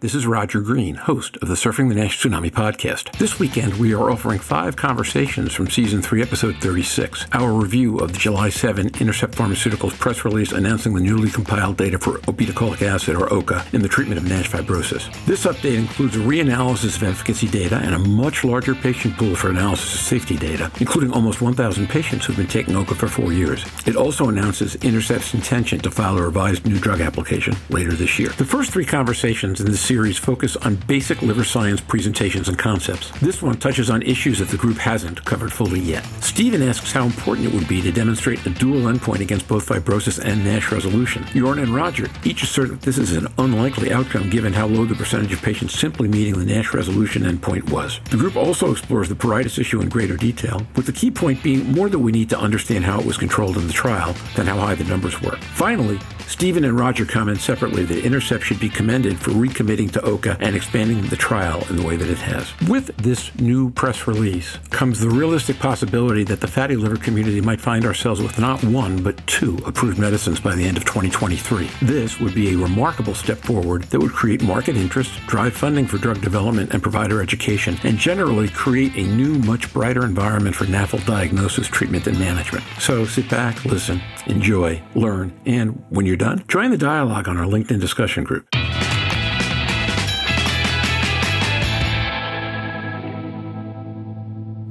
this is Roger Green, host of the Surfing the Nash Tsunami podcast. This weekend, we are offering five conversations from season three, episode 36, our review of the July 7 Intercept Pharmaceuticals press release announcing the newly compiled data for obeticholic acid, or OCA, in the treatment of NASH fibrosis. This update includes a reanalysis of efficacy data and a much larger patient pool for analysis of safety data, including almost 1,000 patients who've been taking OCA for four years. It also announces Intercept's intention to file a revised new drug application later this year. The first three conversations in this series focus on basic liver science presentations and concepts. This one touches on issues that the group hasn't covered fully yet. Stephen asks how important it would be to demonstrate a dual endpoint against both fibrosis and NASH resolution. Jorn and Roger each assert that this is an unlikely outcome given how low the percentage of patients simply meeting the NASH resolution endpoint was. The group also explores the pruritus issue in greater detail, with the key point being more that we need to understand how it was controlled in the trial than how high the numbers were. Finally, Stephen and Roger comment separately that Intercept should be commended for recommitting to OCA and expanding the trial in the way that it has. With this new press release comes the realistic possibility that the fatty liver community might find ourselves with not one, but two approved medicines by the end of 2023. This would be a remarkable step forward that would create market interest, drive funding for drug development and provider education, and generally create a new, much brighter environment for NAFL diagnosis, treatment, and management. So sit back, listen, enjoy, learn, and when you're done, join the dialogue on our LinkedIn discussion group.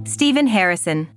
Stephen Harrison.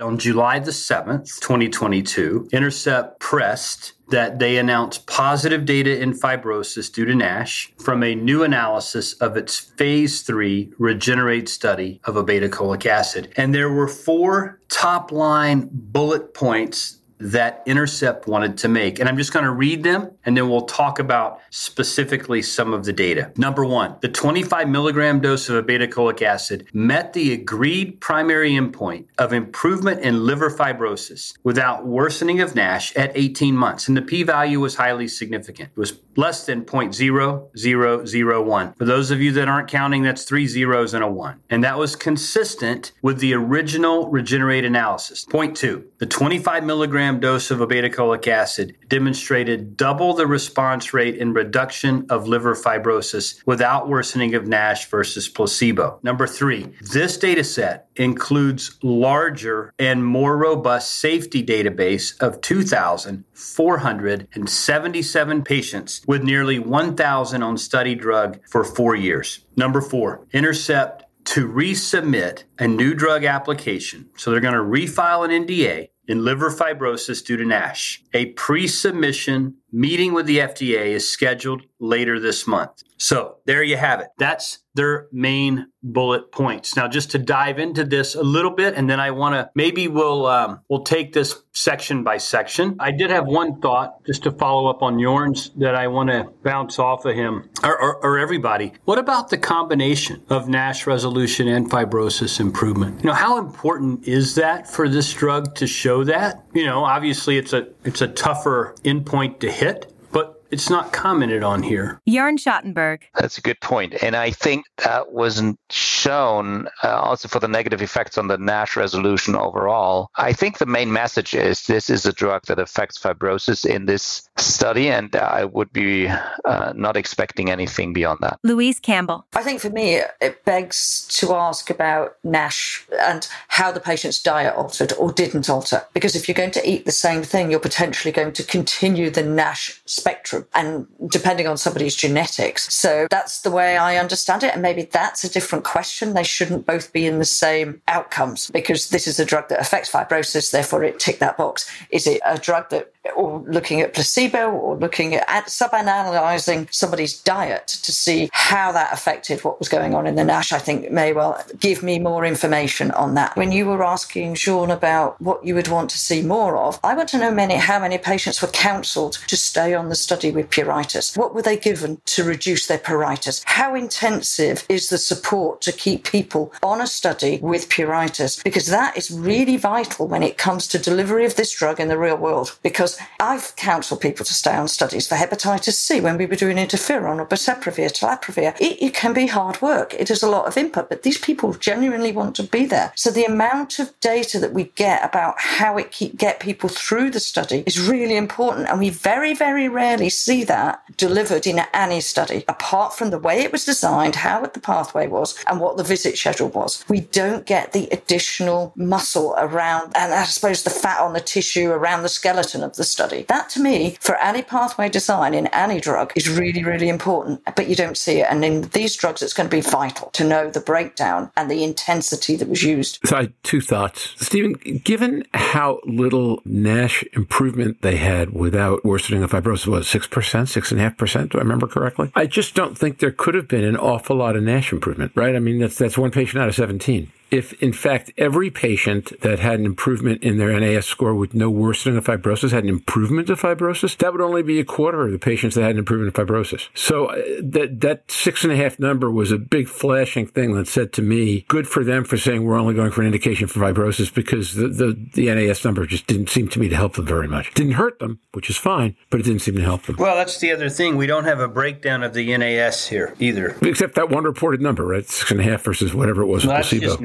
On July the 7th, 2022, Intercept pressed that they announced positive data in fibrosis due to NASH from a new analysis of its phase three Regenerate study of a obeticholic acid. And there were four top line bullet points that Intercept wanted to make. And I'm just going to read them and then we'll talk about specifically some of the data. Number one, the 25 milligram dose of obeticholic acid met the agreed primary endpoint of improvement in liver fibrosis without worsening of NASH at 18 months. And the p value was highly significant. It was less than 0.0001. For those of you that aren't counting, that's three zeros and a one. And that was consistent with the original Regenerate analysis. Point two, the 25 milligram dose of obeticholic acid demonstrated double the response rate in reduction of liver fibrosis without worsening of NASH versus placebo. Number three, this data set includes larger and more robust safety database of 2,477 patients with nearly 1,000 on study drug for four years. Number four, Intercept to resubmit a new drug application. So they're going to refile an NDA in liver fibrosis due to NASH. A pre submission meeting with the FDA is scheduled later this month. So there you have it. That's their main bullet points. Now, just to dive into this a little bit, and then I want to maybe we'll um, we'll take this section by section. I did have one thought just to follow up on Jorn's that I want to bounce off of him or, or, or everybody. What about the combination of NASH resolution and fibrosis improvement? You know, how important is that for this drug to show that? You know, obviously it's a it's a tougher endpoint to hit but it's not commented on here. Jorn Schattenberg. That's a good. And I think that wasn't shown uh, also for the negative effects on the NASH resolution overall. I think the main message is this is a drug that affects fibrosis in this study, and I would be uh, not expecting anything beyond that. Louise Campbell. I think for me, it begs to ask about NASH and how the patient's diet altered or didn't alter. Because if you're going to eat the same thing, you're potentially going to continue the NASH spectrum and depending on somebody's genetics. So that's the way I understand it. And maybe that's a different question. They shouldn't both be in the same outcomes because this is a drug that affects fibrosis, therefore it ticked that box. Is it a drug that or looking at placebo or looking at sub-analyzing somebody's diet to see how that affected what was going on in the NASH, I think may well give me more information on that. When you were asking Jorn about what you would want to see more of, I want to know many how many patients were counselled to stay on the study with pruritus. What were they given to reduce their pruritus? How intensive is the support to keep people on a study with pruritus? Because that is really vital when it comes to delivery of this drug in the real world. Because I've counselled people to stay on studies for hepatitis C when we were doing interferon or boceprevir, telaprevir. It, it can be hard work. It is a lot of input, but these people genuinely want to be there. So the amount of data that we get about how it keep, get people through the study is really important. And we very, very rarely see that delivered in any study, apart from the way it was designed, how the pathway was, and what the visit schedule was. We don't get the additional muscle around, and I suppose the fat on the tissue around the skeleton of the study. That to me, for any pathway design in any drug, is really, really important, but you don't see it. And in these drugs, it's going to be vital to know the breakdown and the intensity that was used. So I had two thoughts. Stephen, given how little NASH improvement they had without worsening of fibrosis, was 6%, 6.5%? Do I remember correctly? I just don't think there could have been an awful lot of NASH improvement, right? I mean, that's, that's one patient out of 17 if in fact every patient that had an improvement in their NAS score with no worsening of fibrosis had an improvement of fibrosis, that would only be a quarter of the patients that had an improvement of fibrosis. So uh, that that six and a half number was a big flashing thing that said to me, good for them for saying we're only going for an indication for fibrosis because the, the, the NAS number just didn't seem to me to help them very much. Didn't hurt them, which is fine, but it didn't seem to help them. Well, that's the other thing. We don't have a breakdown of the NAS here either. Except that one reported number, right? Six and a half versus whatever it was. Well, placebo.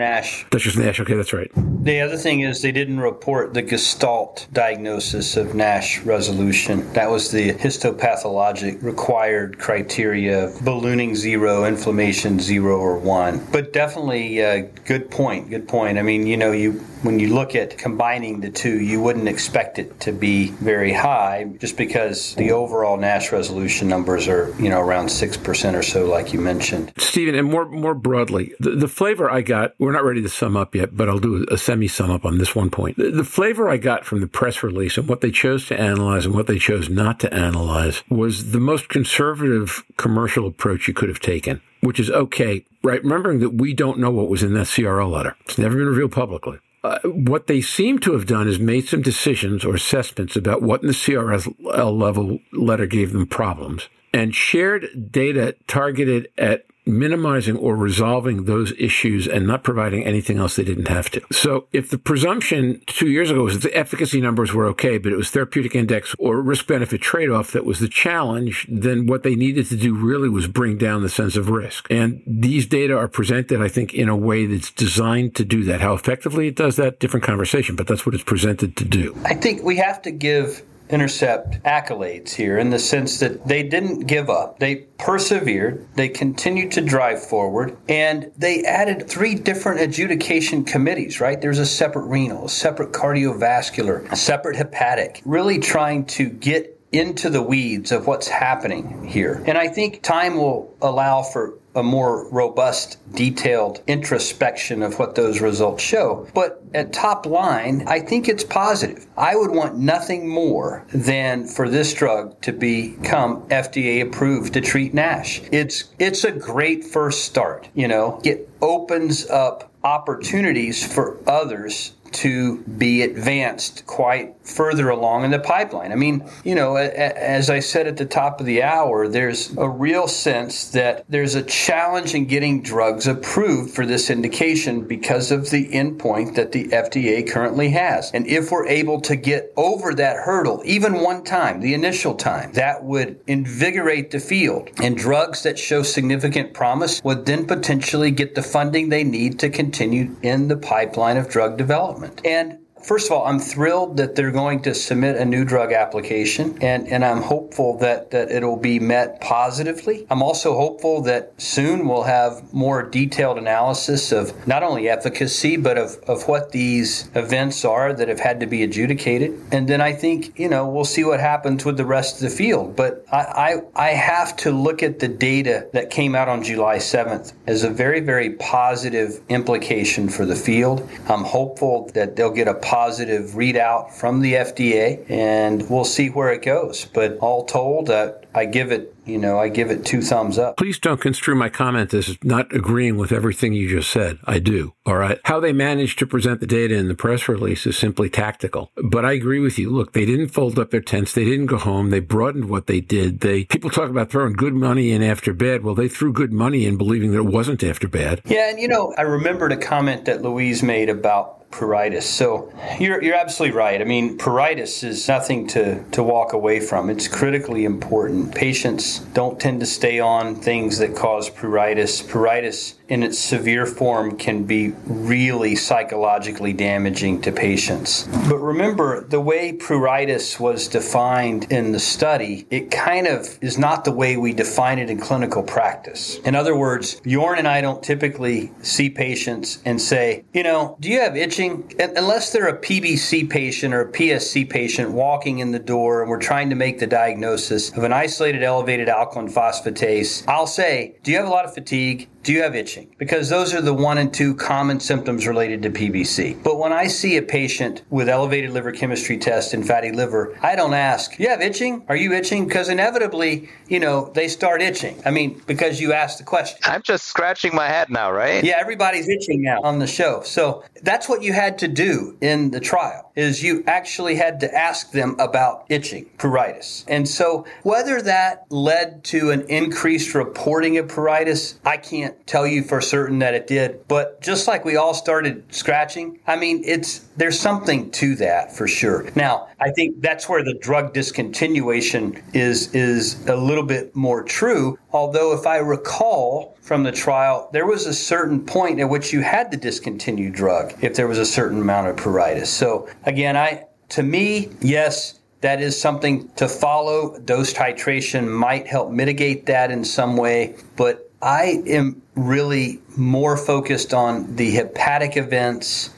That's just NASH. Okay, that's right. The other thing is they didn't report the Gestalt diagnosis of NASH resolution. That was the histopathologic required criteria of ballooning zero, inflammation zero or one. But definitely, uh, good point. Good point. I mean, you know, you when you look at combining the two, you wouldn't expect it to be very high, just because the overall NASH resolution numbers are, you know, around six percent or so, like you mentioned. Stephen, and more more broadly, the, the flavor I got, we're not ready to sum up yet, but I'll do a semi sum up on this one point. The, the flavor I got from the press release and what they chose to analyze and what they chose not to analyze was the most conservative commercial approach you could have taken, which is okay, right? Remembering that we don't know what was in that CRL letter. It's never been revealed publicly. Uh, what they seem to have done is made some decisions or assessments about what in the CRL level letter gave them problems and shared data targeted at minimizing or resolving those issues and not providing anything else they didn't have to. So if the presumption two years ago was that the efficacy numbers were okay, but it was therapeutic index or risk benefit trade off that was the challenge, then what they needed to do really was bring down the sense of risk. And these data are presented, I think, in a way that's designed to do that. How effectively it does that, different conversation, but that's what it's presented to do. I think we have to give intercept accolades here in the sense that they didn't give up. They persevered, they continued to drive forward, and they added three different adjudication committees, right? There's a separate renal, a separate cardiovascular, a separate hepatic, really trying to get into the weeds of what's happening here. And I think time will allow for a more robust, detailed introspection of what those results show. But at top line, I think it's positive. I would want nothing more than for this drug to become FDA approved to treat NASH. It's it's a great first start, you know. It opens up opportunities for others to be advanced quite further along in the pipeline. I mean, you know, as I said at the top of the hour, there's a real sense that there's a challenge in getting drugs approved for this indication because of the endpoint that the FDA currently has. And if we're able to get over that hurdle, even one time, the initial time, that would invigorate the field. And drugs that show significant promise would then potentially get the funding they need to continue in the pipeline of drug development development. And First of all, I'm thrilled that they're going to submit a new drug application, and, and I'm hopeful that, that it'll be met positively. I'm also hopeful that soon we'll have more detailed analysis of not only efficacy, but of, of what these events are that have had to be adjudicated. And then I think, you know, we'll see what happens with the rest of the field. But I, I, I have to look at the data that came out on July 7th as a very, very positive implication for the field. I'm hopeful that they'll get a positive readout from the FDA, and we'll see where it goes. But all told, uh, I give it you know, I give it two thumbs up. Please don't construe my comment as not agreeing with everything you just said. I do. All right. How they managed to present the data in the press release is simply tactical. But I agree with you. Look, they didn't fold up their tents. They didn't go home. They broadened what they did. They people talk about throwing good money in after bad. Well, they threw good money in believing that it wasn't after bad. Yeah, and you know, I remembered a comment that Louise made about pruritus. So you're, you're absolutely right. I mean, pruritus is nothing to, to walk away from. It's critically important. Patients don't tend to stay on things that cause pruritus. Pruritus in its severe form can be really psychologically damaging to patients. But remember, the way pruritus was defined in the study, it kind of is not the way we define it in clinical practice. In other words, Jorn and I don't typically see patients and say, you know, do you have itching? Unless they're a PBC patient or a PSC patient walking in the door and we're trying to make the diagnosis of an isolated elevated alkaline phosphatase, I'll say, do you have a lot of fatigue? Do you have itching? Because those are the one and two common symptoms related to PBC. But when I see a patient with elevated liver chemistry test and fatty liver, I don't ask, you have itching? Are you itching? Because inevitably, you know, they start itching. I mean, because you asked the question. I'm just scratching my head now, right? Yeah, everybody's itching now on the show. So that's what you had to do in the trial is you actually had to ask them about itching, pruritus. And so whether that led to an increased reporting of pruritus, I can't tell you for certain that it did, but just like we all started scratching, I mean, it's there's something to that for sure. Now, I think that's where the drug discontinuation is is a little bit more true. Although, if I recall from the trial, there was a certain point at which you had to discontinue drug if there was a certain amount of pruritus. So again, I to me, yes, that is something to follow. Dose titration might help mitigate that in some way, but I am really more focused on the hepatic events.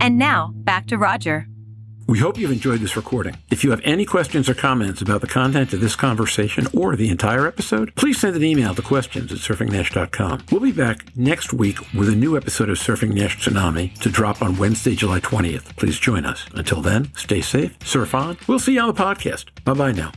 And now, back to Roger. We hope you've enjoyed this recording. If you have any questions or comments about the content of this conversation or the entire episode, please send an email to questions at surfingnash.com. We'll be back next week with a new episode of Surfing Nash Tsunami to drop on Wednesday, July 20th. Please join us. Until then, stay safe, surf on. We'll see you on the podcast. Bye bye now.